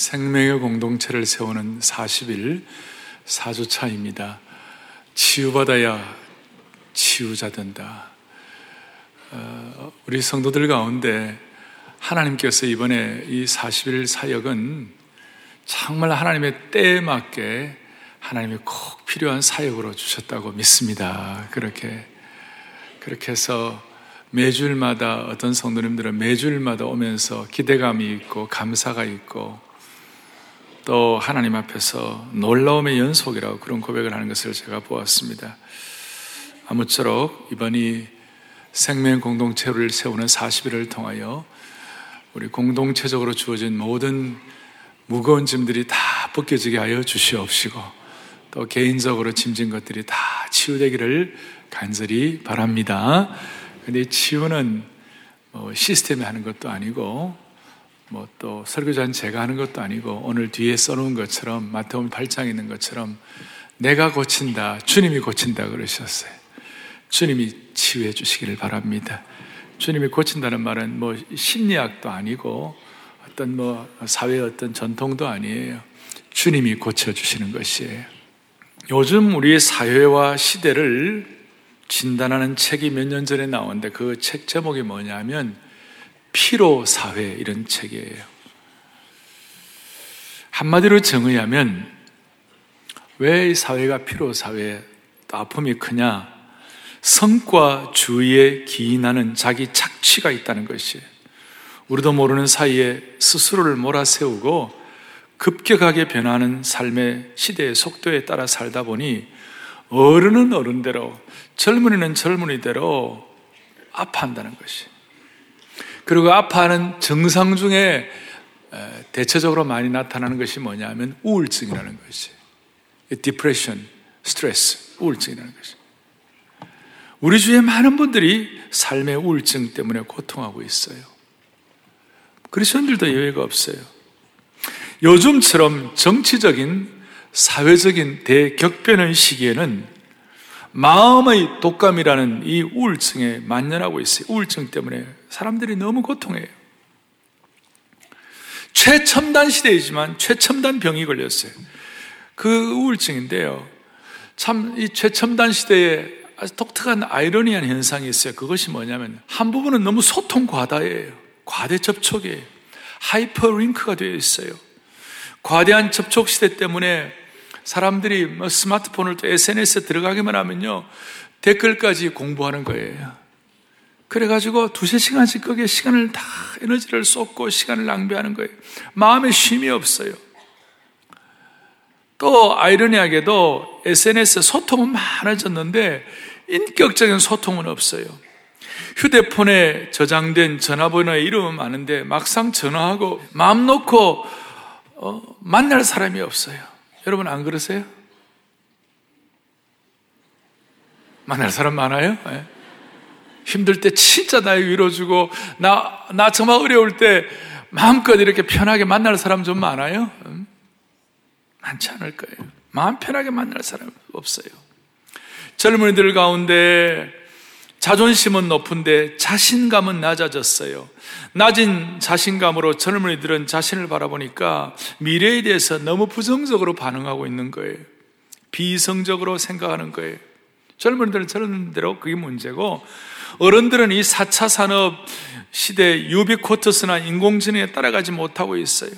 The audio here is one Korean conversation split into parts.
생명의 공동체를 세우는 40일 4주차입니다. 치유받아야 치유자 된다. 어, 우리 성도들 가운데 하나님께서 이번에 이 40일 사역은 정말 하나님의 때에 맞게 하나님이 꼭 필요한 사역으로 주셨다고 믿습니다. 그렇게, 그렇게 해서 매주일마다 어떤 성도님들은 매주일마다 오면서 기대감이 있고 감사가 있고 또 하나님 앞에서 놀라움의 연속이라고 그런 고백을 하는 것을 제가 보았습니다. 아무쪼록 이번이 생명 공동체를 세우는 40일을 통하여 우리 공동체적으로 주어진 모든 무거운 짐들이 다 벗겨지게 하여 주시옵시고 또 개인적으로 짐진 것들이 다 치유되기를 간절히 바랍니다. 근데 치유는 뭐 시스템이 하는 것도 아니고 뭐 또 설교자는 제가 하는 것도 아니고 오늘 뒤에 써놓은 것처럼 마태복음 8장에 있는 것처럼 내가 고친다 주님이 고친다 그러셨어요. 주님이 치유해 주시기를 바랍니다. 주님이 고친다는 말은 뭐 심리학도 아니고 어떤 뭐 사회의 어떤 전통도 아니에요. 주님이 고쳐 주시는 것이에요. 요즘 우리 사회와 시대를 진단하는 책이 몇 년 전에 나왔는데 그 책 제목이 뭐냐면 피로 사회 이런 책이에요. 한마디로 정의하면 왜 사회가 피로 사회 또 아픔이 크냐? 성과 주의에 기인하는 자기 착취가 있다는 것이에요. 우리도 모르는 사이에 스스로를 몰아세우고 급격하게 변하는 삶의 시대의 속도에 따라 살다 보니 어른은 어른대로 젊은이는 젊은이대로 아파한다는 것이. 그리고 아파하는 증상 중에 대체적으로 많이 나타나는 것이 뭐냐면 우울증이라는 것이. 디프레션, 스트레스, 우울증이라는 것이. 우리 주위에 많은 분들이 삶의 우울증 때문에 고통하고 있어요. 그리스도인들도 예외가 없어요. 요즘처럼 정치적인 사회적인 대격변의 시기에는 마음의 독감이라는 이 우울증에 만연하고 있어요. 우울증 때문에 사람들이 너무 고통해요. 최첨단 시대이지만 최첨단 병이 걸렸어요. 그 우울증인데요. 참 이 최첨단 시대에 아주 독특한 아이러니한 현상이 있어요. 그것이 뭐냐면 한 부분은 너무 소통 과다예요. 과대 접촉이에요. 하이퍼 링크가 되어 있어요. 과대한 접촉 시대 때문에 사람들이 뭐 스마트폰을 또 SNS에 들어가기만 하면요. 댓글까지 공부하는 거예요. 그래가지고 두세 시간씩 거기에 시간을 다 에너지를 쏟고 시간을 낭비하는 거예요. 마음에 쉼이 없어요. 또 아이러니하게도 SNS 소통은 많아졌는데 인격적인 소통은 없어요. 휴대폰에 저장된 전화번호의 이름은 많은데 막상 전화하고 마음 놓고 어, 만날 사람이 없어요. 여러분 안 그러세요? 만날 사람 많아요? 네. 힘들 때 진짜 나의 위로주고, 나, 나 정말 어려울 때 마음껏 이렇게 편하게 만날 사람 좀 많아요? 음? 많지 않을 거예요. 마음 편하게 만날 사람 없어요. 젊은이들 가운데 자존심은 높은데 자신감은 낮아졌어요. 낮은 자신감으로 젊은이들은 자신을 바라보니까 미래에 대해서 너무 부정적으로 반응하고 있는 거예요. 비성적으로 생각하는 거예요. 젊은이들은 저런 대로 그게 문제고 어른들은 이 4차 산업 시대 유비코터스나 인공지능에 따라가지 못하고 있어요.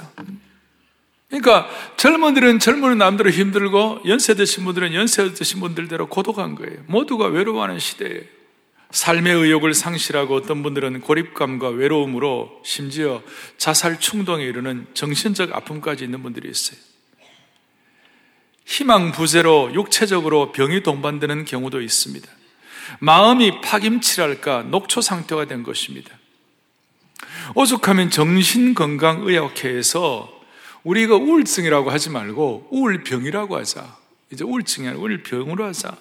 그러니까 젊은이들은 젊은 남들은 힘들고 연세 드신 분들은 연세 드신 분들대로 고독한 거예요. 모두가 외로워하는 시대예요. 삶의 의욕을 상실하고 어떤 분들은 고립감과 외로움으로 심지어 자살 충동에 이르는 정신적 아픔까지 있는 분들이 있어요. 희망 부재로 육체적으로 병이 동반되는 경우도 있습니다. 마음이 파김치랄까 녹초 상태가 된 것입니다. 오죽하면 정신건강의학회에서 우리가 우울증이라고 하지 말고 우울병이라고 하자. 이제 우울증이 아니라 우울병으로 하자.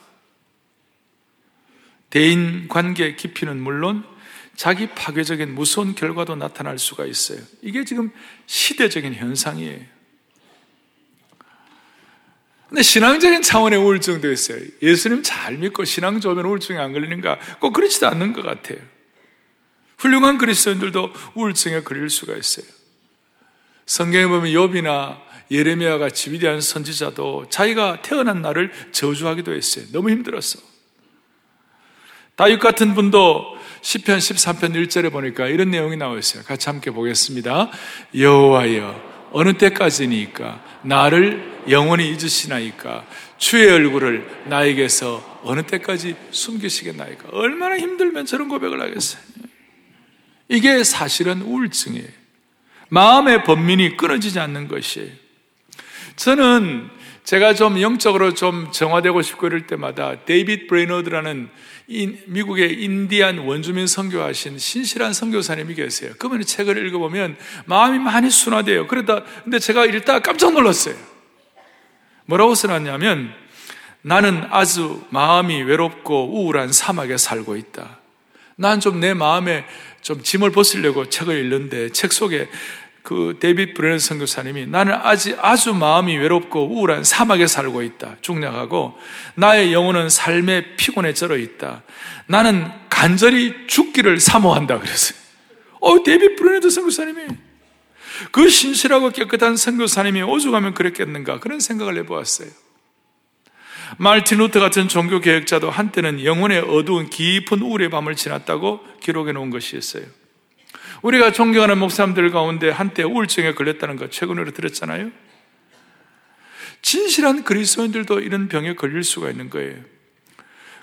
대인 관계 깊이는 물론 자기 파괴적인 무서운 결과도 나타날 수가 있어요. 이게 지금 시대적인 현상이에요. 근데 신앙적인 차원의 우울증도 있어요. 예수님 잘 믿고 신앙 좋으면 우울증이 안 걸리는가? 꼭 그렇지도 않는 것 같아요. 훌륭한 그리스도인들도 우울증에 걸릴 수가 있어요. 성경에 보면 욥이나 예레미야 같이 위대한 선지자도 자기가 태어난 날을 저주하기도 했어요. 너무 힘들었어. 다윗 같은 분도 10편 13편 1절에 보니까 이런 내용이 나와 있어요. 같이 함께 보겠습니다. 여호와여 어느 때까지니까 나를 영원히 잊으시나이까 주의 얼굴을 나에게서 어느 때까지 숨기시겠나이까 얼마나 힘들면 저런 고백을 하겠어요. 이게 사실은 우울증이에요. 마음의 번민이 끊어지지 않는 것이에요. 저는 제가 좀 영적으로 좀 정화되고 싶고 이럴 때마다 데이빗 브레이너드라는 미국의 인디안 원주민 선교하신 신실한 선교사님이 계세요. 그분의 책을 읽어보면 마음이 많이 순화돼요. 그러다 근데 제가 읽다가 깜짝 놀랐어요. 뭐라고 써놨냐면 나는 아주 마음이 외롭고 우울한 사막에 살고 있다. 난 좀 내 마음에 좀 짐을 벗으려고 책을 읽는데 책 속에 그 데이빗 브레이너드 선교사님이 나는 아직 아주 마음이 외롭고 우울한 사막에 살고 있다. 중략하고 나의 영혼은 삶의 피곤에 절어 있다. 나는 간절히 죽기를 사모한다 그랬어요. 어, 데이빗 브레이너드 선교사님이 그 신실하고 깨끗한 선교사님이 오죽하면 그랬겠는가 그런 생각을 해보았어요. 말틴 루터 같은 종교 개혁자도 한때는 영혼의 어두운 깊은 우울의 밤을 지났다고 기록해 놓은 것이 있어요. 우리가 존경하는 목사님들 가운데 한때 우울증에 걸렸다는 거 최근으로 들었잖아요. 진실한 그리스도인들도 이런 병에 걸릴 수가 있는 거예요.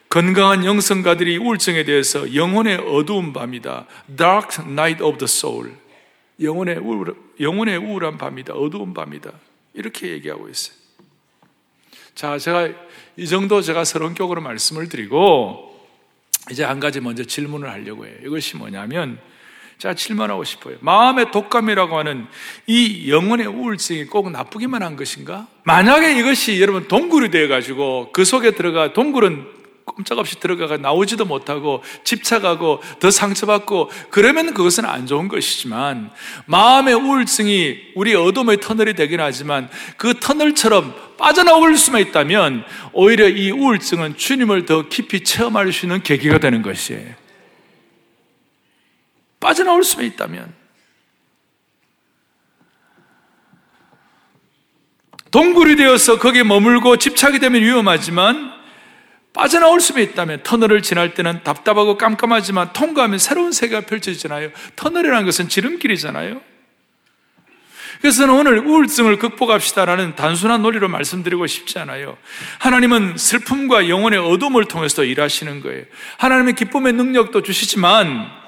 건강한 영성가들이 우울증에 대해서 영혼의 어두운 밤이다. Dark night of the soul. 영혼의 우울, 영혼의 우울한 밤이다. 어두운 밤이다. 이렇게 얘기하고 있어요. 자, 제가 이 정도 제가 서론격으로 말씀을 드리고, 이제 한 가지 먼저 질문을 하려고 해요. 이것이 뭐냐면, 제가 질문하고 싶어요. 마음의 독감이라고 하는 이 영혼의 우울증이 꼭 나쁘기만 한 것인가? 만약에 이것이 여러분 동굴이 되어가지고 그 속에 들어가 동굴은 꼼짝없이 들어가가 나오지도 못하고 집착하고 더 상처받고 그러면 그것은 안 좋은 것이지만 마음의 우울증이 우리 어둠의 터널이 되긴 하지만 그 터널처럼 빠져나올 수만 있다면 오히려 이 우울증은 주님을 더 깊이 체험할 수 있는 계기가 되는 것이에요. 빠져나올 수만 있다면 동굴이 되어서 거기에 머물고 집착이 되면 위험하지만 빠져나올 수만 있다면 터널을 지날 때는 답답하고 깜깜하지만 통과하면 새로운 세계가 펼쳐지잖아요. 터널이라는 것은 지름길이잖아요. 그래서 저는 오늘 우울증을 극복합시다라는 단순한 논리로 말씀드리고 싶지 않아요. 하나님은 슬픔과 영혼의 어둠을 통해서 일하시는 거예요. 하나님의 기쁨의 능력도 주시지만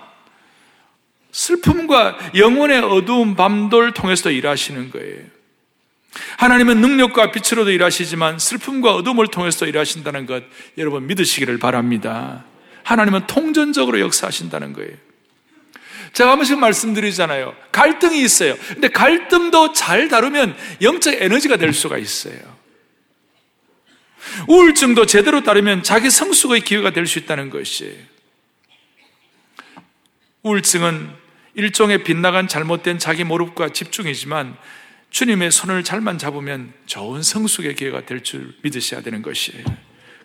슬픔과 영혼의 어두운 밤돌 통해서 일하시는 거예요. 하나님은 능력과 빛으로도 일하시지만 슬픔과 어둠을 통해서 일하신다는 것 여러분 믿으시기를 바랍니다. 하나님은 통전적으로 역사하신다는 거예요. 제가 한 번씩 말씀드리잖아요. 갈등이 있어요. 근데 갈등도 잘 다루면 영적 에너지가 될 수가 있어요. 우울증도 제대로 다루면 자기 성숙의 기회가 될 수 있다는 것이에요. 우울증은 일종의 빗나간 잘못된 자기 모습과 집중이지만 주님의 손을 잘만 잡으면 좋은 성숙의 기회가 될 줄 믿으셔야 되는 것이에요.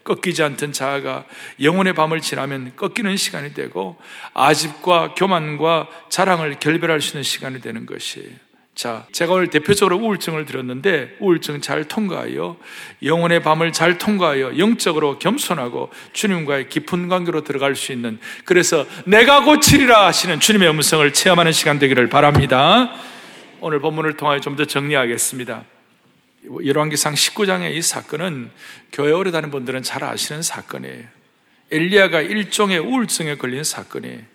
꺾이지 않던 자아가 영혼의 밤을 지나면 꺾이는 시간이 되고 아집과 교만과 자랑을 결별할 수 있는 시간이 되는 것이에요. 자, 제가 오늘 대표적으로 우울증을 들었는데 우울증 잘 통과하여 영혼의 밤을 잘 통과하여 영적으로 겸손하고 주님과의 깊은 관계로 들어갈 수 있는 그래서 내가 고치리라 하시는 주님의 음성을 체험하는 시간 되기를 바랍니다. 오늘 본문을 통하여 좀 더 정리하겠습니다. 열왕기상 19장의 이 사건은 교회 오래 다는 분들은 잘 아시는 사건이에요. 엘리야가 일종의 우울증에 걸린 사건이에요.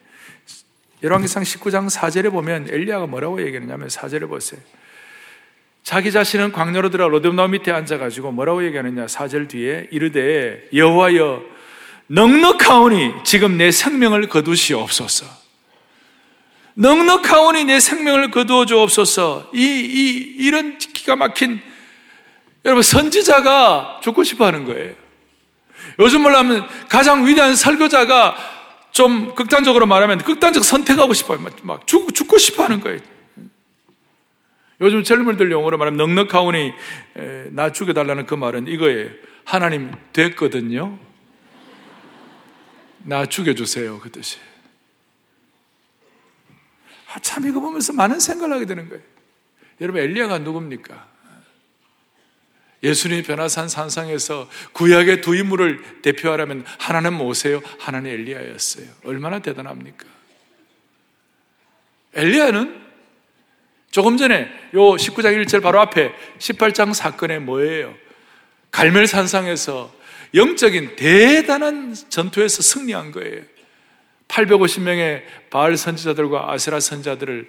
열왕기상 19장 4절에 보면 엘리야가 뭐라고 얘기하냐면 4절에 보세요. 자기 자신은 광야로 들어 로뎀나무 밑에 앉아가지고 뭐라고 얘기하느냐? 4절 뒤에 이르되 여호와여 넉넉하오니 지금 내 생명을 거두시옵소서. 넉넉하오니 내 생명을 거두어 주옵소서. 이, 이, 이런 기가 막힌 여러분 선지자가 죽고 싶어 하는 거예요. 요즘 말하면 가장 위대한 설교자가 좀 극단적으로 말하면 극단적 선택하고 싶어요. 막 죽, 죽고 싶어 하는 거예요. 요즘 젊은들 용어로 말하면 넉넉하오니 나 죽여달라는 그 말은 이거예요. 하나님 됐거든요. 나 죽여주세요. 그 뜻이에요. 아, 참 이거 보면서 많은 생각을 하게 되는 거예요. 여러분 엘리야가 누굽니까? 예수님이 변화산 산상에서 구약의 두 인물을 대표하라면 하나는 모세요, 하나는 엘리야였어요. 얼마나 대단합니까? 엘리야는 조금 전에 요 19장 1절 바로 앞에 18장 사건에 뭐예요? 갈멜산상에서 영적인 대단한 전투에서 승리한 거예요. 850명의 바알 선지자들과 아세라 선자들을 어,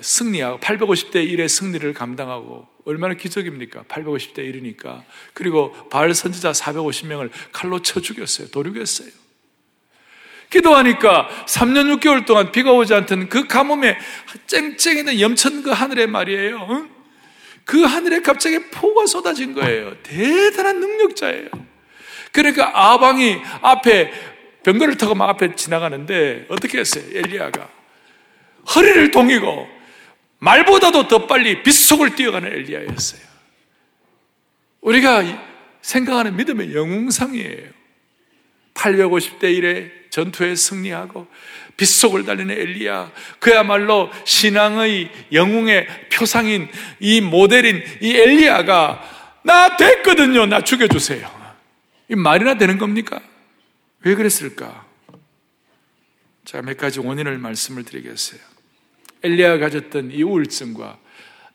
승리하고 850대 1의 승리를 감당하고 얼마나 기적입니까? 850대 1이니까. 그리고 바알 선지자 450명을 칼로 쳐 죽였어요. 도륙했어요. 기도하니까 3년 6개월 동안 비가 오지 않던 그 가뭄에 쨍쨍이는 염천 그 하늘에 말이에요. 응? 그 하늘에 갑자기 폭우가 쏟아진 거예요. 대단한 능력자예요. 그러니까 아방이 앞에 병거를 타고 막 앞에 지나가는데 어떻게 했어요? 엘리야가 허리를 동이고 말보다도 더 빨리 빗속을 뛰어가는 엘리야였어요. 우리가 생각하는 믿음의 영웅상이에요. 850대 1의 전투에 승리하고 빗속을 달리는 엘리야, 그야말로 신앙의 영웅의 표상인 이 모델인 이 엘리야가 나 됐거든요. 나 죽여주세요. 이 말이나 되는 겁니까? 왜 그랬을까? 자, 몇 가지 원인을 말씀을 드리겠어요. 엘리야가 가졌던 이 우울증과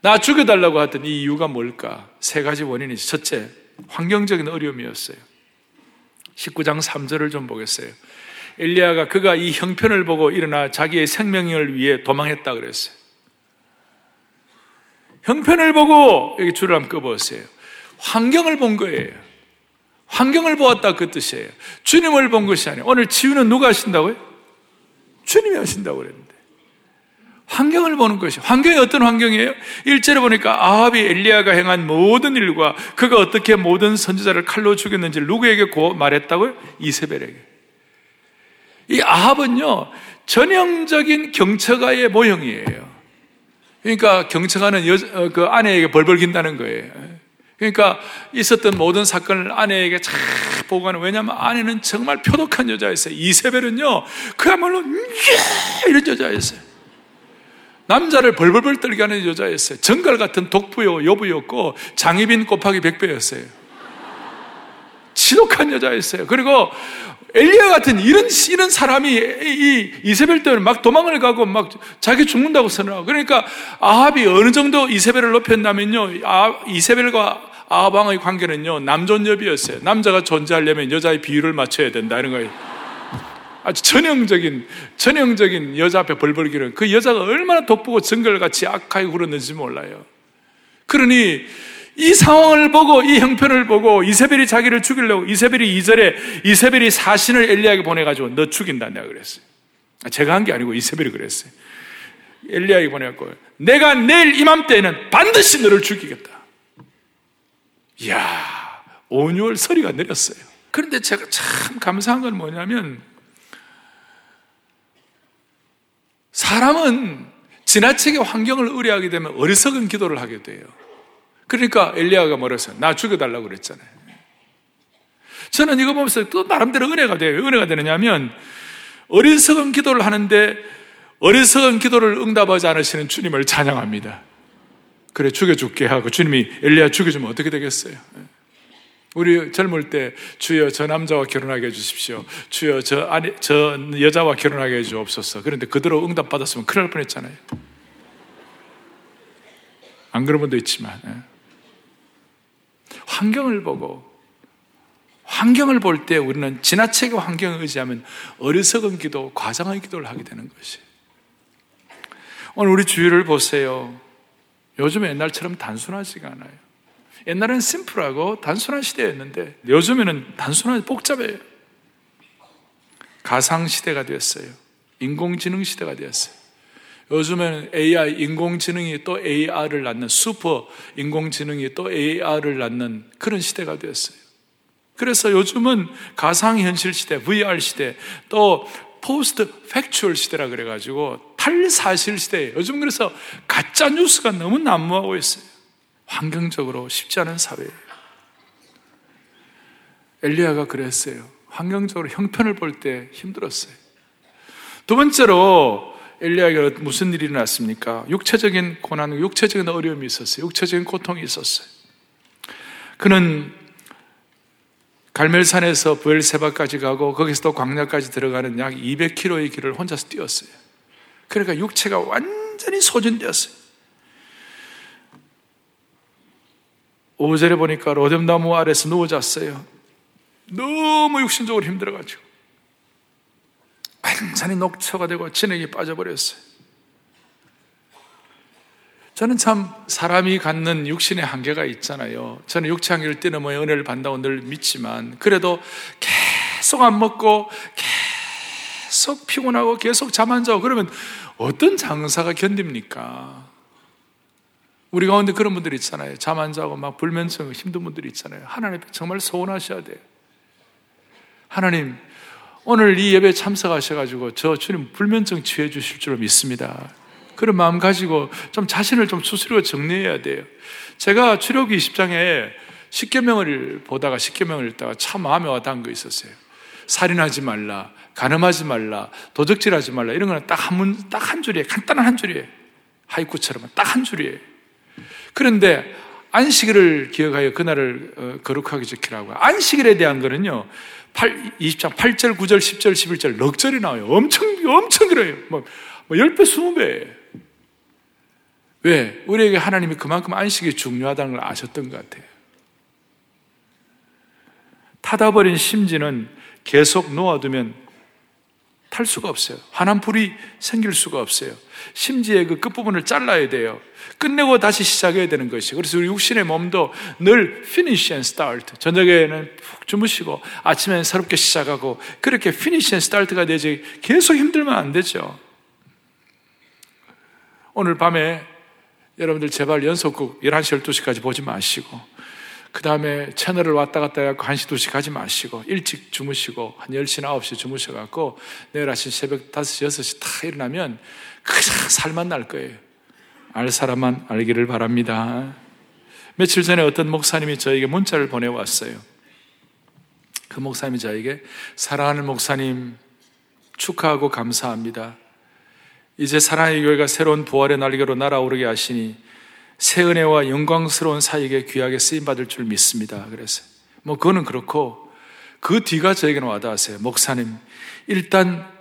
나 죽여달라고 하던 이 이유가 뭘까? 세 가지 원인이 첫째, 환경적인 어려움이었어요. 19장 3절을 좀 보겠어요. 엘리야가 그가 이 형편을 보고 일어나 자기의 생명을 위해 도망했다 그랬어요. 형편을 보고 여기 줄을 한번 꺼보세요. 환경을 본 거예요. 환경을 보았다 그 뜻이에요. 주님을 본 것이 아니에요. 오늘 치유는 누가 하신다고요? 주님이 하신다고 그랬는데. 환경을 보는 것이 환경이 어떤 환경이에요? 일절에 보니까 아합이 엘리야가 행한 모든 일과 그가 어떻게 모든 선지자를 칼로 죽였는지 누구에게 고 말했다고요? 이세벨에게. 이 아합은요 전형적인 경처가의 모형이에요. 그러니까 경처가는 여, 어, 그 아내에게 벌벌 긴다는 거예요. 그러니까 있었던 모든 사건을 아내에게 잘 보고하는 왜냐하면 아내는 정말 표독한 여자였어요. 이세벨은요 그야말로 이런 여자였어요. 남자를 벌벌벌 떨게 하는 여자였어요. 정갈 같은 독부요, 여부였고, 장희빈 곱하기 백배였어요. 지독한 여자였어요. 그리고 엘리야 같은 이런, 이런 사람이 이 이세벨 때문에 막 도망을 가고 막 자기 죽는다고 선언하고. 그러니까 아합이 어느 정도 이세벨을 높였냐면요. 아, 이세벨과 아합 왕의 관계는요, 남존여비였어요. 남자가 존재하려면 여자의 비율을 맞춰야 된다. 이런 거예요. 아주 전형적인, 전형적인 여자 앞에 벌벌 기는 그 여자가 얼마나 돋보고 정글같이 악하게 굴었는지 몰라요. 그러니 이 상황을 보고 이 형편을 보고 이세벨이 자기를 죽이려고 이세벨이 이절에 이세벨이 사신을 엘리야에게 보내가지고 너 죽인다 내가 그랬어요. 제가 한 게 아니고 이세벨이 그랬어요. 엘리야에게 보내갖고 내가 내일 이맘때에는 반드시 너를 죽이겠다. 이야 온유월 서리가 내렸어요. 그런데 제가 참 감사한 건 뭐냐면 사람은 지나치게 환경을 의뢰하게 되면 어리석은 기도를 하게 돼요. 그러니까 엘리야가 뭐랬어요? 나 죽여달라고 그랬잖아요. 저는 이거 보면서 또 나름대로 은혜가 돼요. 왜 은혜가 되느냐면 어리석은 기도를 하는데 어리석은 기도를 응답하지 않으시는 주님을 찬양합니다. 그래 죽여줄게 하고 주님이 엘리야 죽여주면 어떻게 되겠어요? 우리 젊을 때 주여 저 남자와 결혼하게 해주십시오. 주여 저 아니 저 여자와 결혼하게 해주옵소서. 그런데 그대로 응답 받았으면 큰일 날 뻔했잖아요. 안 그런 분도 있지만 예. 환경을 보고 환경을 볼 때 우리는 지나치게 환경을 의지하면 어리석은 기도, 과장의 기도를 하게 되는 것이. 오늘 우리 주위를 보세요. 요즘 옛날처럼 단순하지가 않아요. 옛날엔 심플하고 단순한 시대였는데 요즘에는 단순한 복잡해요. 가상 시대가 되었어요. 인공지능 시대가 되었어요. 요즘에는 AI, 인공지능이 또 AR을 낳는 슈퍼 인공지능이 또 AR을 낳는 그런 시대가 되었어요. 그래서 요즘은 가상현실 시대, VR 시대, 또 post factual 시대라 그래가지고 탈사실 시대. 요즘 그래서 가짜 뉴스가 너무 난무하고 있어요. 환경적으로 쉽지 않은 사회예요. 엘리야가 그랬어요. 환경적으로 형편을 볼 때 힘들었어요. 두 번째로 엘리야에게 무슨 일이 일어났습니까? 육체적인 고난, 육체적인 어려움이 있었어요. 육체적인 고통이 있었어요. 그는 갈멜산에서 부엘세바까지 가고 거기서 또 광야까지 들어가는 약 200km의 길을 혼자서 뛰었어요. 그러니까 육체가 완전히 소진되었어요. 5절에 보니까 로뎀나무 아래서 누워 잤어요. 너무 육신적으로 힘들어가지고. 완전히 녹초가 되고 진액이 빠져버렸어요. 저는 참 사람이 갖는 육신의 한계가 있잖아요. 저는 육체 한계를 뛰넘어 은혜를 받는다고 늘 믿지만 그래도 계속 안 먹고 계속 피곤하고 계속 잠 안 자고 그러면 어떤 장사가 견딥니까? 우리 가운데 그런 분들 있잖아요. 잠 안 자고 막 불면증 힘든 분들이 있잖아요. 하나님 정말 소원하셔야 돼요. 하나님, 오늘 이 예배 참석하셔가지고 저 주님 불면증 치유해 주실 줄 믿습니다. 그런 마음 가지고 좀 자신을 좀 수스로 정리해야 돼요. 제가 출애굽기 20장에 십계명을 보다가 십계명을 읽다가 참 마음에 와닿은 거 있었어요. 살인하지 말라, 가늠하지 말라, 도적질하지 말라 이런 거는 딱 한 문, 딱 한 줄이에요. 간단한 한 줄이에요. 하이쿠처럼 딱 한 줄이에요. 그런데 안식일을 기억하여 그날을 어, 거룩하게 지키라고. 안식일에 대한 거는요, 8, 20장 8절, 9절, 10절, 11절 넉 절이 나와요. 엄청, 엄청 길어요. 뭐, 뭐 10배, 20배. 왜? 우리에게 하나님이 그만큼 안식이 중요하다는 걸 아셨던 것 같아요. 타다버린 심지는 계속 놓아두면 탈 수가 없어요. 환한 불이 생길 수가 없어요. 심지의 그 끝부분을 잘라야 돼요. 끝내고 다시 시작해야 되는 것이. 그래서 우리 육신의 몸도 늘 finish and start. 저녁에는 푹 주무시고 아침에는 새롭게 시작하고 그렇게 finish and start가 되지 계속 힘들면 안 되죠. 오늘 밤에 여러분들 제발 연속극 11시, 12시까지 보지 마시고 그 다음에 채널을 왔다 갔다 해갖고 1시, 2시 가지 마시고 일찍 주무시고 한 10시나 9시 주무셔갖고 내일 아침 새벽 5시, 6시 다 일어나면 그냥 살만 날 거예요. 알 사람만 알기를 바랍니다. 며칠 전에 어떤 목사님이 저에게 문자를 보내왔어요. 그 목사님이 저에게 사랑하는 목사님 축하하고 감사합니다. 이제 사랑의 교회가 새로운 부활의 날개로 날아오르게 하시니 새 은혜와 영광스러운 사역에 귀하게 쓰임 받을 줄 믿습니다. 그래서 뭐 그거는 그렇고 그 뒤가 저에게는 와닿았어요. 목사님, 일단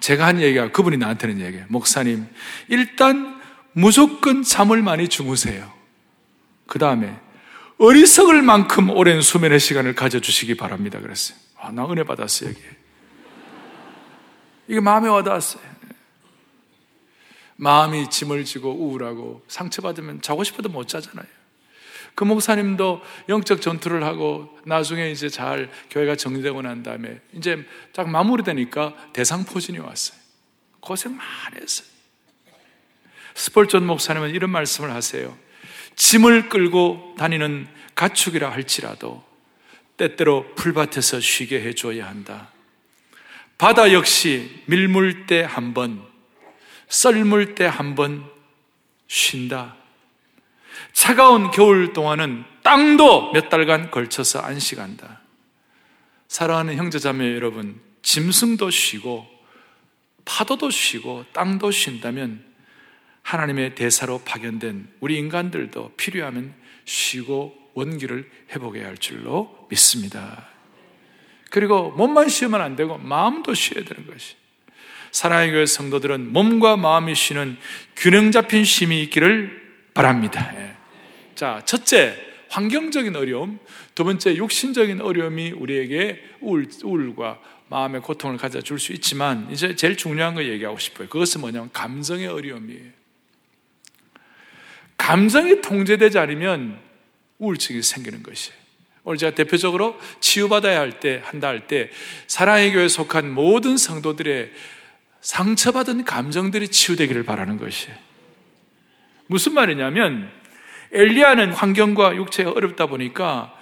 제가 한 얘기가 그분이 나한테는 얘기해요. 목사님, 일단 무조건 잠을 많이 주무세요. 그 다음에 어리석을 만큼 오랜 수면의 시간을 가져주시기 바랍니다. 그랬어요. 아, 나 은혜 받았어요. 이게 마음에 와닿았어요. 마음이 짐을 지고 우울하고 상처받으면 자고 싶어도 못 자잖아요. 그 목사님도 영적 전투를 하고 나중에 이제 잘 교회가 정리되고 난 다음에 이제 딱 마무리되니까 대상포진이 왔어요. 고생 많이 했어요. 스폴전 목사님은 이런 말씀을 하세요. 짐을 끌고 다니는 가축이라 할지라도 때때로 풀밭에서 쉬게 해줘야 한다. 바다 역시 밀물 때 한 번, 썰물 때 한 번 쉰다. 차가운 겨울 동안은 땅도 몇 달간 걸쳐서 안식한다. 사랑하는 형제자매 여러분, 짐승도 쉬고 파도도 쉬고 땅도 쉰다면 하나님의 대사로 파견된 우리 인간들도 필요하면 쉬고 원기를 회복해야 할 줄로 믿습니다. 그리고 몸만 쉬면 안 되고 마음도 쉬어야 되는 것이. 사랑의 교회 성도들은 몸과 마음이 쉬는 균형 잡힌 쉼이 있기를 바랍니다. 예. 자, 첫째, 환경적인 어려움. 두 번째, 육신적인 어려움이 우리에게 우울, 우울과 마음의 고통을 가져줄 수 있지만, 이제 제일 중요한 거 얘기하고 싶어요. 그것은 뭐냐면, 감성의 어려움이에요. 감정이 통제되지 않으면 우울증이 생기는 것이에요. 오늘 제가 대표적으로 치유받아야 할 때, 한다 할 때, 사랑의 교회에 속한 모든 성도들의 상처받은 감정들이 치유되기를 바라는 것이에요. 무슨 말이냐면, 엘리야는 환경과 육체가 어렵다 보니까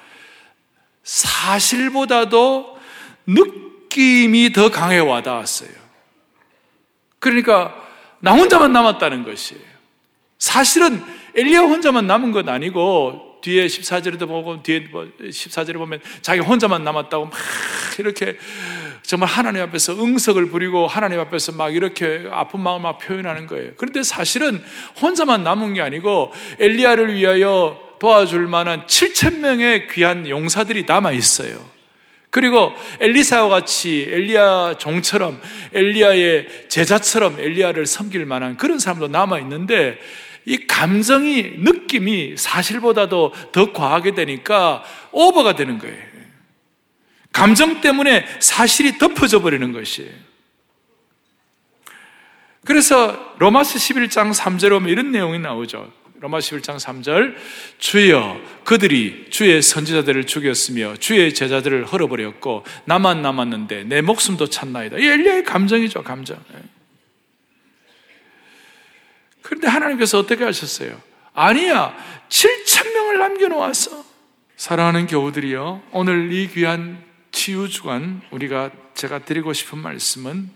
사실보다도 느낌이 더 강해 와닿았어요. 그러니까 나 혼자만 남았다는 것이에요. 사실은 엘리야 혼자만 남은 건 아니고 뒤에 14절에도 보고 뒤에 14절에 뭐 보면 자기 혼자만 남았다고 막 이렇게 정말 하나님 앞에서 응석을 부리고 하나님 앞에서 막 이렇게 아픈 마음을 막 표현하는 거예요. 그런데 사실은 혼자만 남은 게 아니고 엘리야를 위하여 도와줄 만한 7천 명의 귀한 용사들이 남아 있어요. 그리고 엘리사와 같이 엘리야 종처럼 엘리야의 제자처럼 엘리야를 섬길 만한 그런 사람도 남아 있는데 이 감정이 느낌이 사실보다도 더 과하게 되니까 오버가 되는 거예요. 감정 때문에 사실이 덮어져 버리는 것이에요. 그래서 로마스 11장 3절에 보면 이런 내용이 나오죠. 로마 11장 3절 주여 그들이 주의 선지자들을 죽였으며 주의 제자들을 헐어버렸고 나만 남았는데 내 목숨도 찾나이다. 이 엘리야의 감정이죠, 감정. 예. 그런데 하나님께서 어떻게 하셨어요? 아니야. 7천 명을 남겨 놓았어. 사랑하는 교우들이요. 오늘 이 귀한 치유 주간 우리가 제가 드리고 싶은 말씀은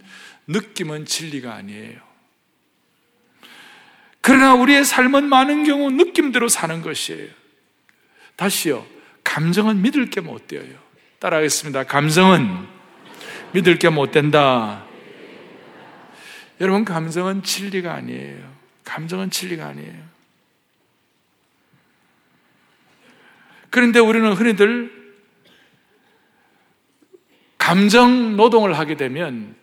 느낌은 진리가 아니에요. 그러나 우리의 삶은 많은 경우 느낌대로 사는 것이에요. 다시요. 감정은 믿을 게못 돼요. 따라하겠습니다. 감정은 믿을 게 못 된다. 여러분, 감정은 진리가 아니에요. 감정은 진리가 아니에요. 그런데 우리는 흔히들 감정 노동을 하게 되면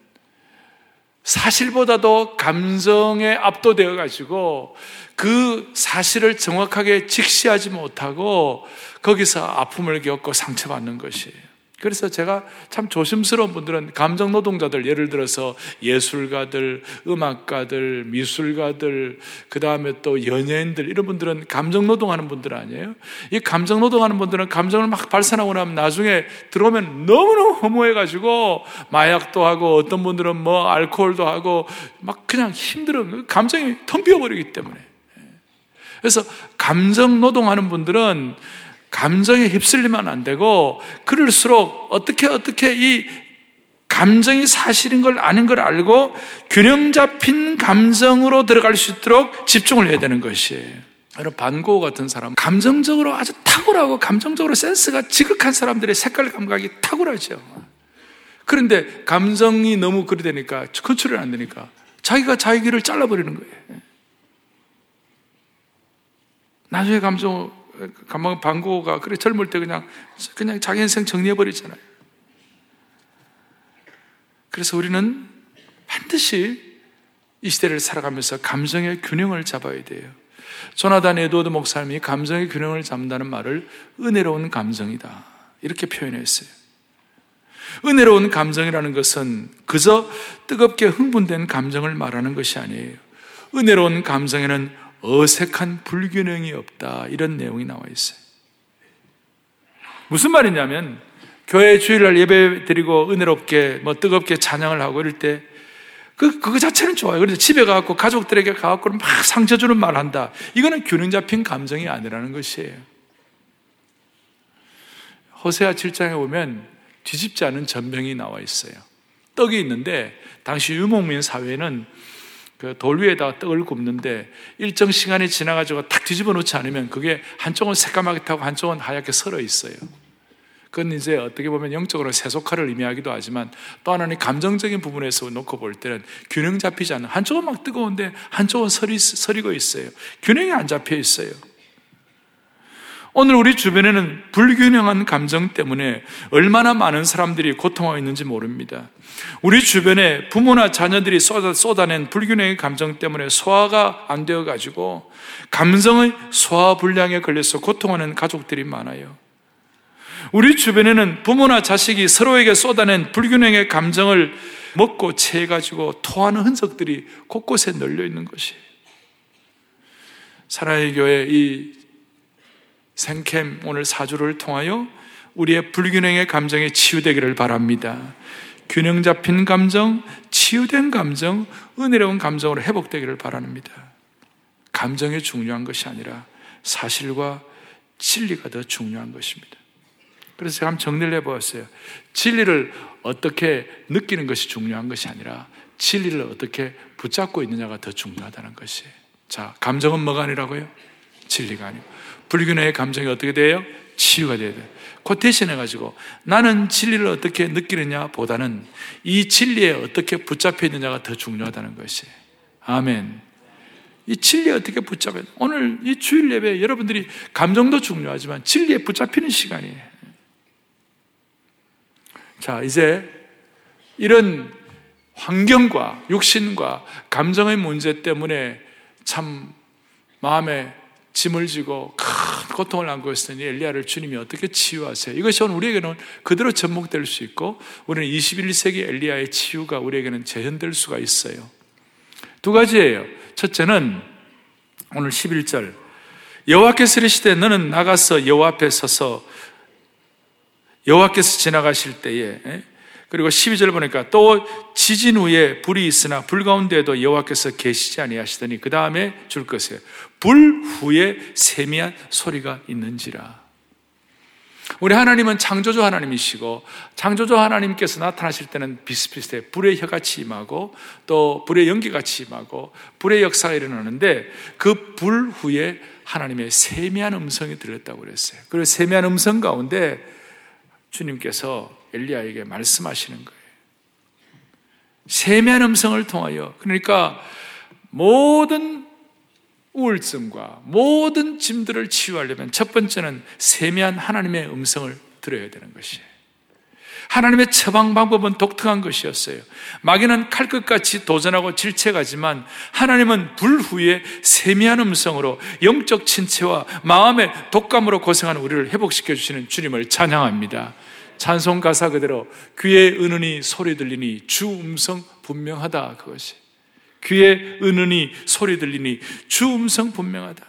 사실보다도 감정에 압도되어 가지고 그 사실을 정확하게 직시하지 못하고 거기서 아픔을 겪고 상처받는 것이에요. 그래서 제가 참 조심스러운 분들은 감정 노동자들 예를 들어서 예술가들, 음악가들, 미술가들, 그 다음에 또 연예인들 이런 분들은 감정 노동하는 분들 아니에요? 이 감정 노동하는 분들은 감정을 막 발산하고 나면 나중에 들어오면 너무너무 허무해가지고 마약도 하고 어떤 분들은 뭐 알코올도 하고 막 그냥 힘들어 감정이 텅 비어버리기 때문에 그래서 감정 노동하는 분들은 감정에 휩쓸리면 안 되고 그럴수록 어떻게 어떻게 이 감정이 사실인 걸 아는 걸 알고 균형 잡힌 감정으로 들어갈 수 있도록 집중을 해야 되는 것이에요. 여러분 반고 같은 사람 감정적으로 아주 탁월하고 감정적으로 센스가 지극한 사람들의 색깔 감각이 탁월하죠. 그런데 감정이 너무 그리 되니까 컨트롤이 안 되니까 자기가 자기 길을 잘라버리는 거예요. 나중에 감정 감방 방고가 그래 젊을 때 그냥 그냥 자기 인생 정리해 버리잖아요. 그래서 우리는 반드시 이 시대를 살아가면서 감정의 균형을 잡아야 돼요. 조나단 에드워드 목사님이 감정의 균형을 잡는다는 말을 은혜로운 감정이다. 이렇게 표현했어요. 은혜로운 감정이라는 것은 그저 뜨겁게 흥분된 감정을 말하는 것이 아니에요. 은혜로운 감정에는 어색한 불균형이 없다. 이런 내용이 나와 있어요. 무슨 말이냐면, 교회 주일날 예배 드리고 은혜롭게, 뭐 뜨겁게 찬양을 하고 이럴 때, 그, 그거 자체는 좋아요. 그런데 집에 가갖고 가족들에게 가갖고 막 상처 주는 말 한다. 이거는 균형 잡힌 감정이 아니라는 것이에요. 호세아 7장에 보면 뒤집지 않은 전병이 나와 있어요. 떡이 있는데, 당시 유목민 사회는 그 돌 위에다가 떡을 굽는데 일정 시간이 지나가지고 탁 뒤집어 놓지 않으면 그게 한쪽은 새까맣게 타고 한쪽은 하얗게 설어 있어요. 그건 이제 어떻게 보면 영적으로 세속화를 의미하기도 하지만 또 하나는 감정적인 부분에서 놓고 볼 때는 균형 잡히지 않는 한쪽은 막 뜨거운데 한쪽은 서리, 서리고 있어요. 균형이 안 잡혀 있어요. 오늘 우리 주변에는 불균형한 감정 때문에 얼마나 많은 사람들이 고통하고 있는지 모릅니다. 우리 주변에 부모나 자녀들이 쏟아, 낸 불균형의 감정 때문에 소화가 안 되어 가지고 감정의 소화 불량에 걸려서 고통하는 가족들이 많아요. 우리 주변에는 부모나 자식이 서로에게 쏟아낸 불균형의 감정을 먹고 채해 가지고 토하는 흔적들이 곳곳에 널려 있는 것이에요. 사랑의 교회 이 생캠 오늘 사주를 통하여 우리의 불균형의 감정이 치유되기를 바랍니다. 균형 잡힌 감정, 치유된 감정, 은혜로운 감정으로 회복되기를 바랍니다. 감정이 중요한 것이 아니라 사실과 진리가 더 중요한 것입니다. 그래서 제가 한번 정리를 해보았어요. 진리를 어떻게 느끼는 것이 중요한 것이 아니라 진리를 어떻게 붙잡고 있느냐가 더 중요하다는 것이에요. 자, 감정은 뭐가 아니라고요? 진리가 아니고. 불균형의 감정이 어떻게 돼요? 치유가 돼야 돼. 코테이션 해가지고 나는 진리를 어떻게 느끼느냐 보다는 이 진리에 어떻게 붙잡혀 있느냐가 더 중요하다는 것이. 아멘. 이 진리에 어떻게 돼? 오늘 이 주일 예배 여러분들이 감정도 중요하지만 진리에 붙잡히는 시간이에요. 자, 이제 이런 환경과 육신과 감정의 문제 때문에 참 마음에 짐을 지고 큰 고통을 안고 있으니 엘리야를 주님이 어떻게 치유하세요? 이것이 오늘 우리에게는 그대로 접목될 수 있고 우리는 21세기 엘리야의 치유가 우리에게는 재현될 수가 있어요. 두 가지예요. 첫째는 오늘 11절 여호와께서 이르시되 너는 나가서 여호와 앞에 서서 여호와께서 지나가실 때에 그리고 12절 보니까 또 지진 후에 불이 있으나 불 가운데에도 여호와께서 계시지 아니하시더니 그 다음에 줄 것이에요. 불 후에 세미한 소리가 있는지라. 우리 하나님은 창조주 하나님이시고 창조주 하나님께서 나타나실 때는 비슷비슷해 불의 혀같이 임하고 또 불의 연기같이 임하고 불의 역사가 일어나는데 그 불 후에 하나님의 세미한 음성이 들렸다고 그랬어요. 그리고 세미한 음성 가운데 주님께서 엘리야에게 말씀하시는 거예요. 세미한 음성을 통하여 그러니까 모든 우울증과 모든 짐들을 치유하려면 첫 번째는 세미한 하나님의 음성을 들어야 되는 것이에요. 하나님의 처방 방법은 독특한 것이었어요. 마귀는 칼끝같이 도전하고 질책하지만 하나님은 불 후에 세미한 음성으로 영적 친체와 마음의 독감으로 고생하는 우리를 회복시켜 주시는 주님을 찬양합니다. 찬송 가사 그대로 귀에 은은히 소리 들리니 주 음성 분명하다 그것이 귀에 은은히 소리 들리니 주 음성 분명하다.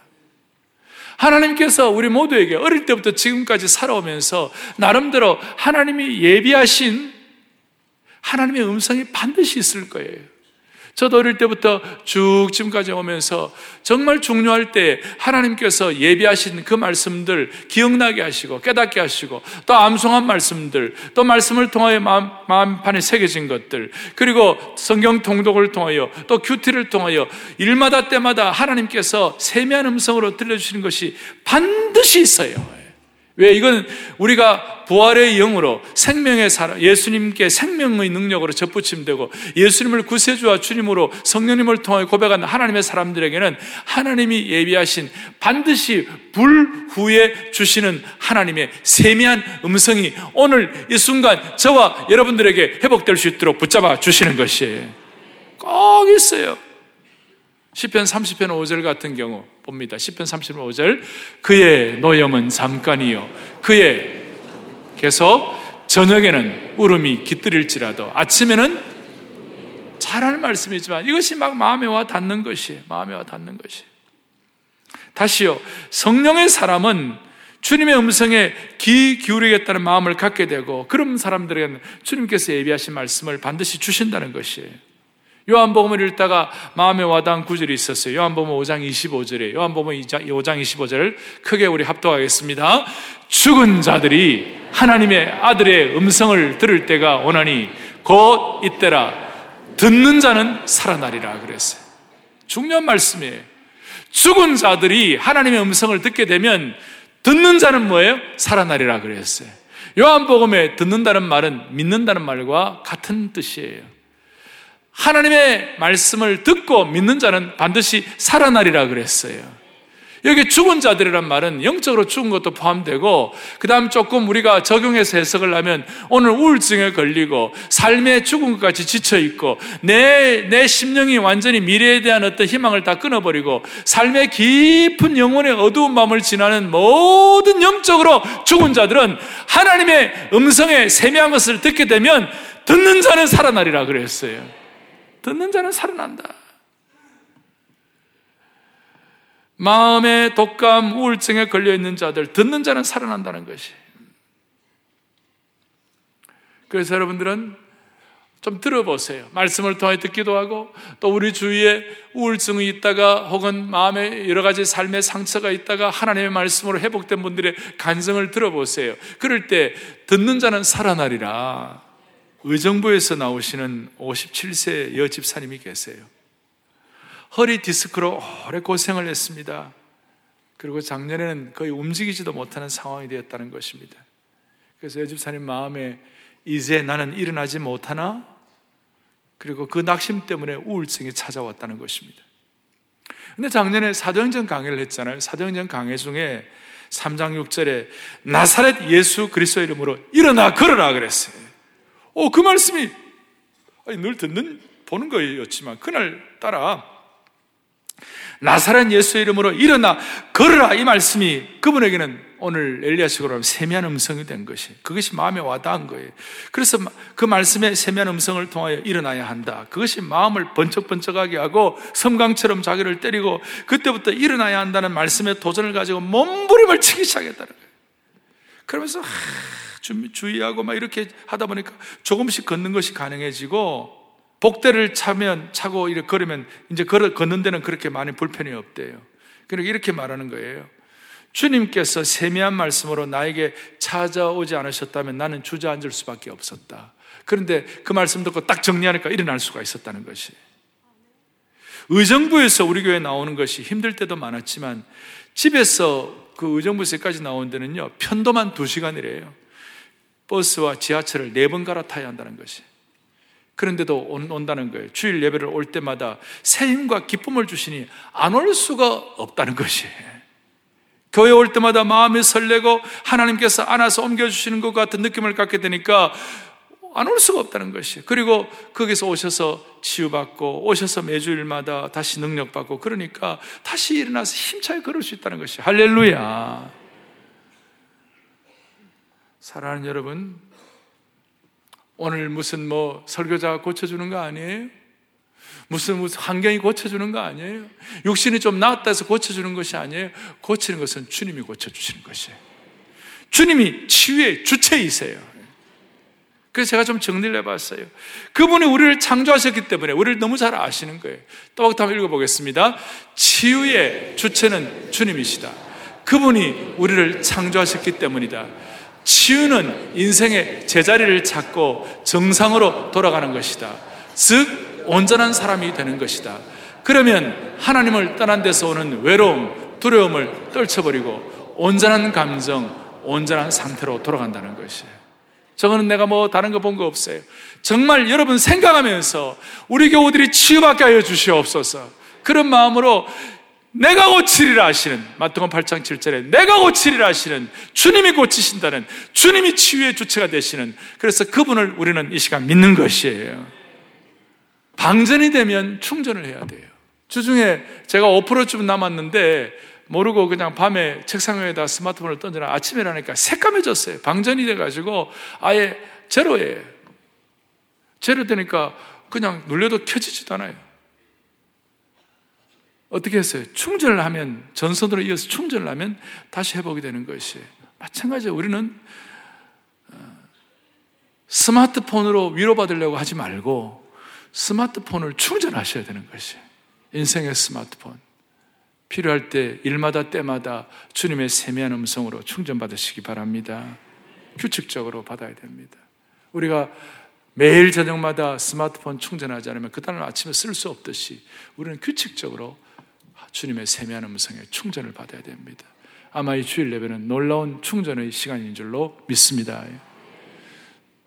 하나님께서 우리 모두에게 어릴 때부터 지금까지 살아오면서 나름대로 하나님이 예비하신 하나님의 음성이 반드시 있을 거예요. 저도 어릴 때부터 쭉 지금까지 오면서 정말 중요할 때 하나님께서 예비하신 그 말씀들 기억나게 하시고 깨닫게 하시고 또 암송한 말씀들 또 말씀을 통하여 마음, 마음판에 새겨진 것들 그리고 성경 통독을 통하여 또 큐티를 통하여 일마다 때마다 하나님께서 세미한 음성으로 들려주시는 것이 반드시 있어요. 왜 이건 우리가 부활의 영으로 생명의 사람 예수님께 생명의 능력으로 접붙임되고 예수님을 구세주와 주님으로 성령님을 통해 고백하는 하나님의 사람들에게는 하나님이 예비하신 반드시 불 후에 주시는 하나님의 세미한 음성이 오늘 이 순간 저와 여러분들에게 회복될 수 있도록 붙잡아 주시는 것이에요. 꼭 있어요. 시편 30편 5절 같은 경우 봅니다. 10편 35절. 그의 노염은 잠깐이요. 그의 계속 저녁에는 울음이 깃들일지라도 아침에는 잘하는 말씀이지만 이것이 막 마음에 와 닿는 것이 마음에 와 닿는 것이 다시요. 성령의 사람은 주님의 음성에 귀 기울이겠다는 마음을 갖게 되고 그런 사람들에게는 주님께서 예비하신 말씀을 반드시 주신다는 것이에요. 요한복음을 읽다가 마음에 와닿은 구절이 있었어요. 요한복음 5장 25절에 요한복음 5장 25절 크게 우리 합독하겠습니다. 죽은 자들이 하나님의 아들의 음성을 들을 때가 오나니 곧 이때라 듣는 자는 살아나리라 그랬어요. 중요한 말씀이에요. 죽은 자들이 하나님의 음성을 듣게 되면 듣는 자는 뭐예요? 살아나리라 그랬어요. 요한복음에 듣는다는 말은 믿는다는 말과 같은 뜻이에요. 하나님의 말씀을 듣고 믿는 자는 반드시 살아나리라 그랬어요. 여기 죽은 자들이란 말은 영적으로 죽은 것도 포함되고, 그 다음 조금 우리가 적용해서 해석을 하면 오늘 우울증에 걸리고, 삶의 죽은 것까지 지쳐있고, 내, 내 심령이 완전히 미래에 대한 어떤 희망을 다 끊어버리고, 삶의 깊은 영혼의 어두운 밤을 지나는 모든 영적으로 죽은 자들은 하나님의 음성에 세미한 것을 듣게 되면 듣는 자는 살아나리라 그랬어요. 듣는 자는 살아난다. 마음의 독감, 우울증에 걸려 있는 자들, 듣는 자는 살아난다는 것이. 그래서 여러분들은 좀 들어보세요. 말씀을 통해 듣기도 하고, 또 우리 주위에 우울증이 있다가, 혹은 마음에 여러 가지 삶의 상처가 있다가, 하나님의 말씀으로 회복된 분들의 간증을 들어보세요. 그럴 때, 듣는 자는 살아나리라. 의정부에서 나오시는 57세 여집사님이 계세요. 허리 디스크로 오래 고생을 했습니다. 그리고 작년에는 거의 움직이지도 못하는 상황이 되었다는 것입니다. 그래서 여집사님 마음에 이제 나는 일어나지 못하나? 그리고 그 낙심 때문에 우울증이 찾아왔다는 것입니다. 근데 작년에 사도행전 강의를 했잖아요. 사도행전 강의 중에 3장 6절에 나사렛 예수 그리스도 이름으로 일어나 걸어라 그랬어요. 오, 그 말씀이 늘 듣는 보는 거였지만 그날 따라 나사렛 예수 이름으로 일어나 걸어라 이 말씀이 그분에게는 오늘 엘리야식으로 세미한 음성이 된 것이 그것이 마음에 와닿은 거예요. 그래서 그 말씀에 세미한 음성을 통하여 일어나야 한다. 그것이 마음을 번쩍번쩍하게 하고 섬광처럼 자기를 때리고 그때부터 일어나야 한다는 말씀에 도전을 가지고 몸부림을 치기 시작했다는 거예요. 그러면서 하, 주의하고 막 이렇게 하다 보니까 조금씩 걷는 것이 가능해지고 복대를 차면 차고 이렇게 걸으면 이제 걸어 걷는 데는 그렇게 많이 불편이 없대요. 그러니까 이렇게 말하는 거예요. 주님께서 세미한 말씀으로 나에게 찾아오지 않으셨다면 나는 주저앉을 수밖에 없었다. 그런데 그 말씀 듣고 딱 정리하니까 일어날 수가 있었다는 것이. 의정부에서 우리 교회 나오는 것이 힘들 때도 많았지만 집에서 그 의정부에까지 나온 데는요, 편도만 두 시간이래요. 버스와 지하철을 네 번 갈아타야 한다는 것이. 그런데도 온 다는 거예요. 주일 예배를 올 때마다 새 힘과 기쁨을 주시니 안 올 수가 없다는 것이에요. 교회 올 때마다 마음이 설레고 하나님께서 안아서 옮겨주시는 것 같은 느낌을 갖게 되니까 안 올 수가 없다는 것이에요. 그리고 거기서 오셔서 치유받고 오셔서 매주일마다 다시 능력받고 그러니까 다시 일어나서 힘차게 걸을 수 있다는 것이에요. 할렐루야. 사랑하는 여러분, 오늘 무슨 뭐 설교자가 고쳐주는 거 아니에요? 무슨 무슨 환경이 고쳐주는 거 아니에요? 육신이 좀 나았다 해서 고쳐주는 것이 아니에요. 고치는 것은 주님이 고쳐주시는 것이에요. 주님이 치유의 주체이세요. 그래서 제가 좀 정리를 해봤어요. 그분이 우리를 창조하셨기 때문에 우리를 너무 잘 아시는 거예요. 또박또 한번 읽어보겠습니다. 치유의 주체는 주님이시다. 그분이 우리를 창조하셨기 때문이다. 치유는 인생의 제자리를 찾고 정상으로 돌아가는 것이다. 즉, 온전한 사람이 되는 것이다. 그러면 하나님을 떠난 데서 오는 외로움, 두려움을 떨쳐버리고 온전한 감정, 온전한 상태로 돌아간다는 것이에요. 저거는 내가 뭐 다른 거 본 거 없어요. 정말 여러분 생각하면서 우리 교우들이 치유받게 하여 주시옵소서. 그런 마음으로 내가 고치리라 하시는 마태복음 8장 7절에 내가 고치리라 하시는 주님이 고치신다는 주님이 치유의 주체가 되시는 그래서 그분을 우리는 이 시간 믿는 것이에요. 방전이 되면 충전을 해야 돼요. 주중에 제가 5%쯤 남았는데 모르고 그냥 밤에 책상 위에다 스마트폰을 던져놔 아침에 일어나니까 새까매졌어요. 방전이 돼가지고 아예 제로예요. 제로 되니까 그냥 눌려도 켜지지도 않아요. 어떻게 했어요? 충전을 하면, 전선으로 이어서 충전을 하면 다시 회복이 되는 것이에요. 마찬가지로 우리는 어, 스마트폰으로 위로받으려고 하지 말고 스마트폰을 충전하셔야 되는 것이 인생의 스마트폰. 필요할 때, 일마다 때마다 주님의 세미한 음성으로 충전받으시기 바랍니다. 규칙적으로 받아야 됩니다. 우리가 매일 저녁마다 스마트폰 충전하지 않으면 그 다음 아침에 쓸 수 없듯이 우리는 규칙적으로 주님의 세미한 음성에 충전을 받아야 됩니다. 아마 이 주일 예배는 놀라운 충전의 시간인 줄로 믿습니다.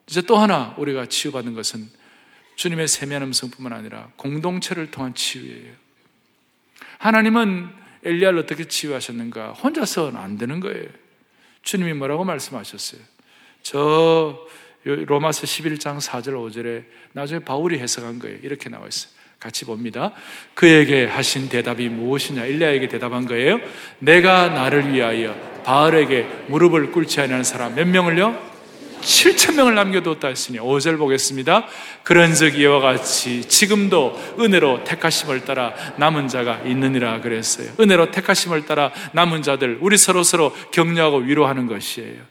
이제 또 하나 우리가 치유받은 것은 주님의 세미한 음성뿐만 아니라 공동체를 통한 치유예요. 하나님은 엘리야를 어떻게 치유하셨는가? 혼자서는 안 되는 거예요. 주님이 뭐라고 말씀하셨어요? 저 로마서 11장 4절 5절에 나중에 바울이 해석한 거예요. 이렇게 나와 있어요. 같이 봅니다. 그에게 하신 대답이 무엇이냐? 일리야에게 대답한 거예요. 내가 나를 위하여 바알에게 무릎을 꿇지 않는 사람 몇 명을요? 7천 명을 남겨두었다 했으니 5절 보겠습니다. 그런 즉 이와 같이 지금도 은혜로 택하심을 따라 남은 자가 있느니라 그랬어요. 은혜로 택하심을 따라 남은 자들 우리 서로 서로 격려하고 위로하는 것이에요.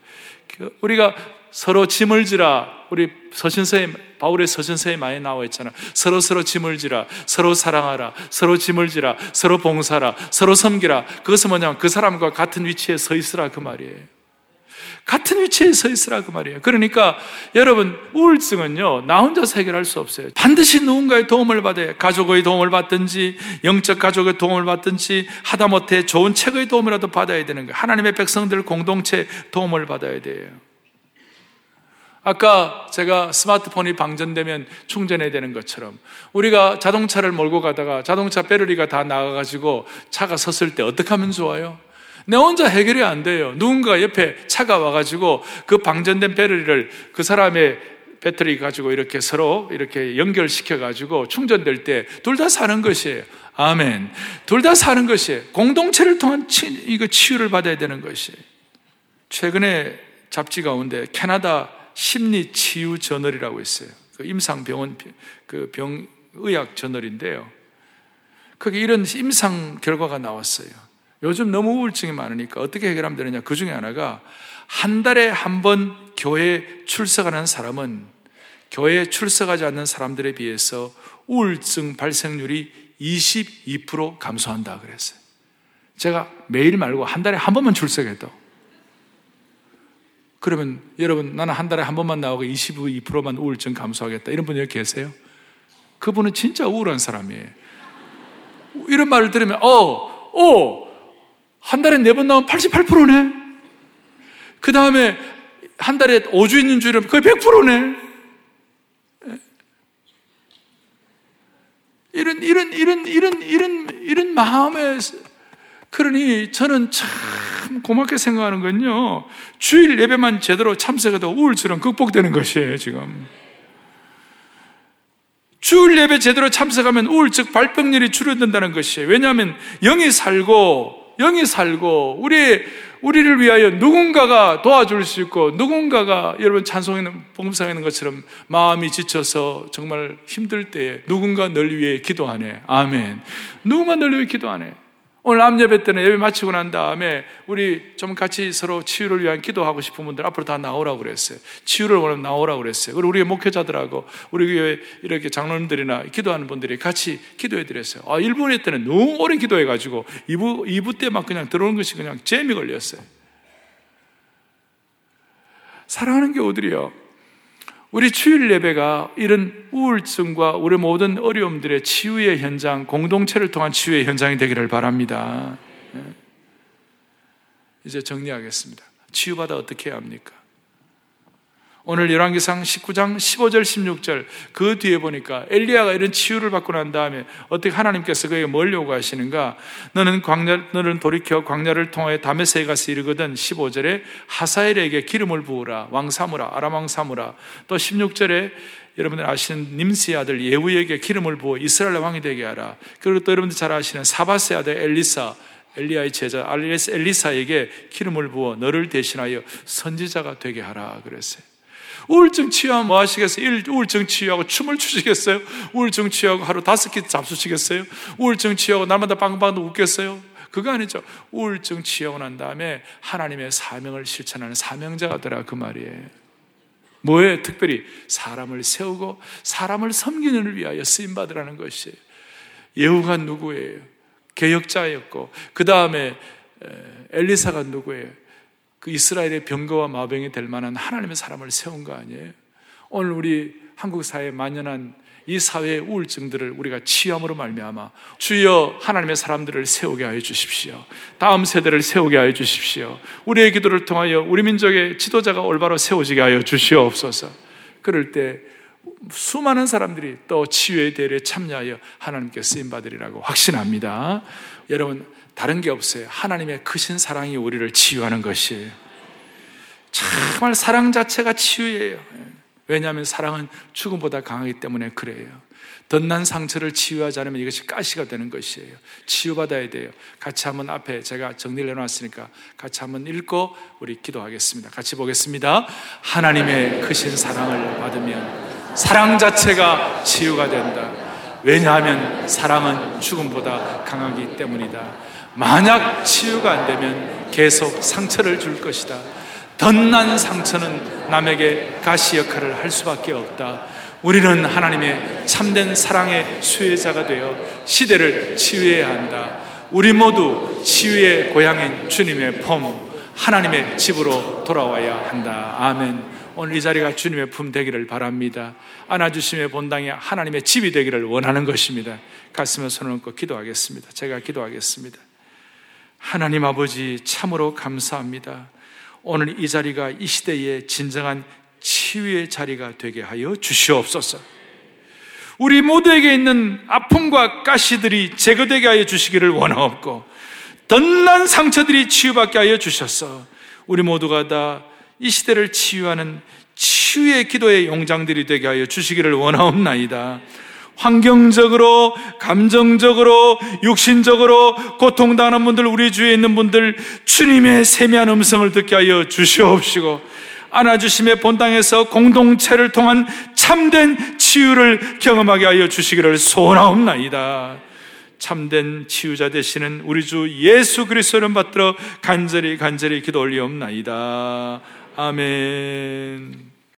그 우리가 서로 짐을 지라 우리 서신서에 바울의 서신서에 많이 나와 있잖아. 서로 서로 짐을 지라, 서로 사랑하라, 서로 짐을 지라, 서로 봉사라, 서로 섬기라. 그것은 뭐냐면 그 사람과 같은 위치에 서 있으라 그 말이에요. 같은 위치에 서 있으라 그 말이에요. 그러니까 여러분 우울증은요 나 혼자서 해결할 수 없어요. 반드시 누군가의 도움을 받아야 가족의 도움을 받든지 영적 가족의 도움을 받든지 하다못해 좋은 책의 도움이라도 받아야 되는 거예요. 하나님의 백성들 공동체 도움을 받아야 돼요. 아까 제가 스마트폰이 방전되면 충전해야 되는 것처럼 우리가 자동차를 몰고 가다가 자동차 배터리가 다 나가가지고 차가 섰을 때 어떻게 하면 좋아요? 내 혼자 해결이 안 돼요. 누군가 옆에 차가 와가지고 그 방전된 배터리를 그 사람의 배터리 가지고 이렇게 서로 이렇게 연결시켜가지고 충전될 때 둘 다 사는 것이에요. 아멘. 둘 다 사는 것이에요. 공동체를 통한 치, 이거 치유를 받아야 되는 것이에요. 최근에 잡지 가운데 캐나다 심리 치유 저널이라고 있어요. 그 임상병원 그 병의학 저널인데요. 거기 이런 임상 결과가 나왔어요. 요즘 너무 우울증이 많으니까 어떻게 해결하면 되느냐. 그 중에 하나가 한 달에 한 번 교회 출석하는 사람은 교회 출석하지 않는 사람들에 비해서 우울증 발생률이 22% 감소한다 그랬어요. 제가 매일 말고 한 달에 한 번만 출석해도 그러면 여러분 나는 한 달에 한 번만 나오고 22%만 우울증 감소하겠다 이런 분 여기 계세요? 그분은 진짜 우울한 사람이에요. 이런 말을 들으면 어, 어, 한 달에 네 번 나오면 88%네. 그 다음에 한 달에 5주 있는 주일은 거의 100%네. 이런, 이런, 이런, 이런, 이런, 이런 마음에, 그러니 저는 참 고맙게 생각하는 건요. 주일 예배만 제대로 참석해도 우울증은 극복되는 것이에요, 지금. 주일 예배 제대로 참석하면 우울증 발병률이 줄어든다는 것이에요. 왜냐하면 영이 살고 영이 살고 우리 우리를 위하여 누군가가 도와줄 수 있고 누군가가 여러분 찬송에는 봉사하는 것처럼 마음이 지쳐서 정말 힘들 때에 누군가 널 위해 기도하네. 아멘. 누군가 널 위해 기도하네. 오늘 암 예배 때는 예배 마치고 난 다음에 우리 좀 같이 서로 치유를 위한 기도하고 싶은 분들 앞으로 다 나오라고 그랬어요. 치유를 원하면 나오라고 그랬어요. 그리고 우리 목회자들하고 우리 교회 이렇게 장로님들이나 기도하는 분들이 같이 기도해 드렸어요. 아, 1부 때는 너무 오래 기도해 가지고 2부 2부 때 막 그냥 들어오는 것이 그냥 재미 걸렸어요. 사랑하는 교우들이요. 우리 주일 예배가 이런 우울증과 우리 모든 어려움들의 치유의 현장, 공동체를 통한 치유의 현장이 되기를 바랍니다. 예. 이제 정리하겠습니다. 치유받아 어떻게 해야 합니까? 오늘 열왕기상 19장 15절 16절 그 뒤에 보니까 엘리야가 이런 치유를 받고 난 다음에 어떻게 하나님께서 그에게 뭘 요구하시는가? 너는 광야 너는 돌이켜 광야를 통하여 다메섹에 가서 이르거든 15절에 하사엘에게 기름을 부으라 왕 사무라 아람 왕 사무라 또 16절에 여러분들 아시는 님스의 아들 예후에게 기름을 부어 이스라엘 왕이 되게 하라. 그리고 또 여러분들 잘 아시는 사바스의 아들 엘리사 엘리야의 제자 엘리사에게 기름을 부어 너를 대신하여 선지자가 되게 하라 그랬어요. 우울증 치유하면 뭐 하시겠어요? 일, 우울증 치유하고 춤을 추시겠어요? 우울증 치유하고 하루 다섯 끼 잡수시겠어요? 우울증 치유하고 날마다 빵빵 웃겠어요? 그거 아니죠. 우울증 치유하고 난 다음에 하나님의 사명을 실천하는 사명자가 되라 그 말이에요. 뭐에 특별히 사람을 세우고 사람을 섬기는 을 위하여 쓰임 받으라는 것이에요. 예후가 누구예요? 개혁자였고 그 다음에 엘리사가 누구예요? 그 이스라엘의 병거와 마병이 될 만한 하나님의 사람을 세운 거 아니에요? 오늘 우리 한국 사회에 만연한 이 사회의 우울증들을 우리가 치유함으로 말미암아 주여 하나님의 사람들을 세우게 하여 주십시오. 다음 세대를 세우게 하여 주십시오. 우리의 기도를 통하여 우리 민족의 지도자가 올바로 세워지게 하여 주시옵소서. 그럴 때 수많은 사람들이 또 치유의 대회에 참여하여 하나님께 쓰임 받으리라고 확신합니다. 여러분 다른 게 없어요. 하나님의 크신 사랑이 우리를 치유하는 것이에요. 정말 사랑 자체가 치유예요. 왜냐하면 사랑은 죽음보다 강하기 때문에 그래요. 덧난 상처를 치유하지 않으면 이것이 가시가 되는 것이에요. 치유받아야 돼요. 같이 한번 앞에 제가 정리를 해놨으니까 같이 한번 읽고 우리 기도하겠습니다. 같이 보겠습니다. 하나님의 크신 사랑을 받으면 사랑 자체가 치유가 된다. 왜냐하면 사랑은 죽음보다 강하기 때문이다. 만약 치유가 안 되면 계속 상처를 줄 것이다. 덧난 상처는 남에게 가시 역할을 할 수밖에 없다. 우리는 하나님의 참된 사랑의 수혜자가 되어 시대를 치유해야 한다. 우리 모두 치유의 고향인 주님의 폼, 하나님의 집으로 돌아와야 한다. 아멘. 오늘 이 자리가 주님의 품 되기를 바랍니다. 안아주심의 본당이 하나님의 집이 되기를 원하는 것입니다. 가슴에 손을 얹고 기도하겠습니다. 제가 기도하겠습니다. 하나님 아버지 참으로 감사합니다. 오늘 이 자리가 이 시대의 진정한 치유의 자리가 되게 하여 주시옵소서. 우리 모두에게 있는 아픔과 가시들이 제거되게 하여 주시기를 원하옵고 덧난 상처들이 치유받게 하여 주셔서 우리 모두가 다 이 시대를 치유하는 치유의 기도의 용장들이 되게 하여 주시기를 원하옵나이다. 환경적으로, 감정적으로, 육신적으로 고통당하는 분들, 우리 주위에 있는 분들, 주님의 세미한 음성을 듣게 하여 주시옵시고, 안아주심의 본당에서 공동체를 통한 참된 치유를 경험하게 하여 주시기를 소원하옵나이다. 참된 치유자 되시는 우리 주 예수 그리스도를 받들어 간절히 간절히 기도 올리옵나이다. 아멘.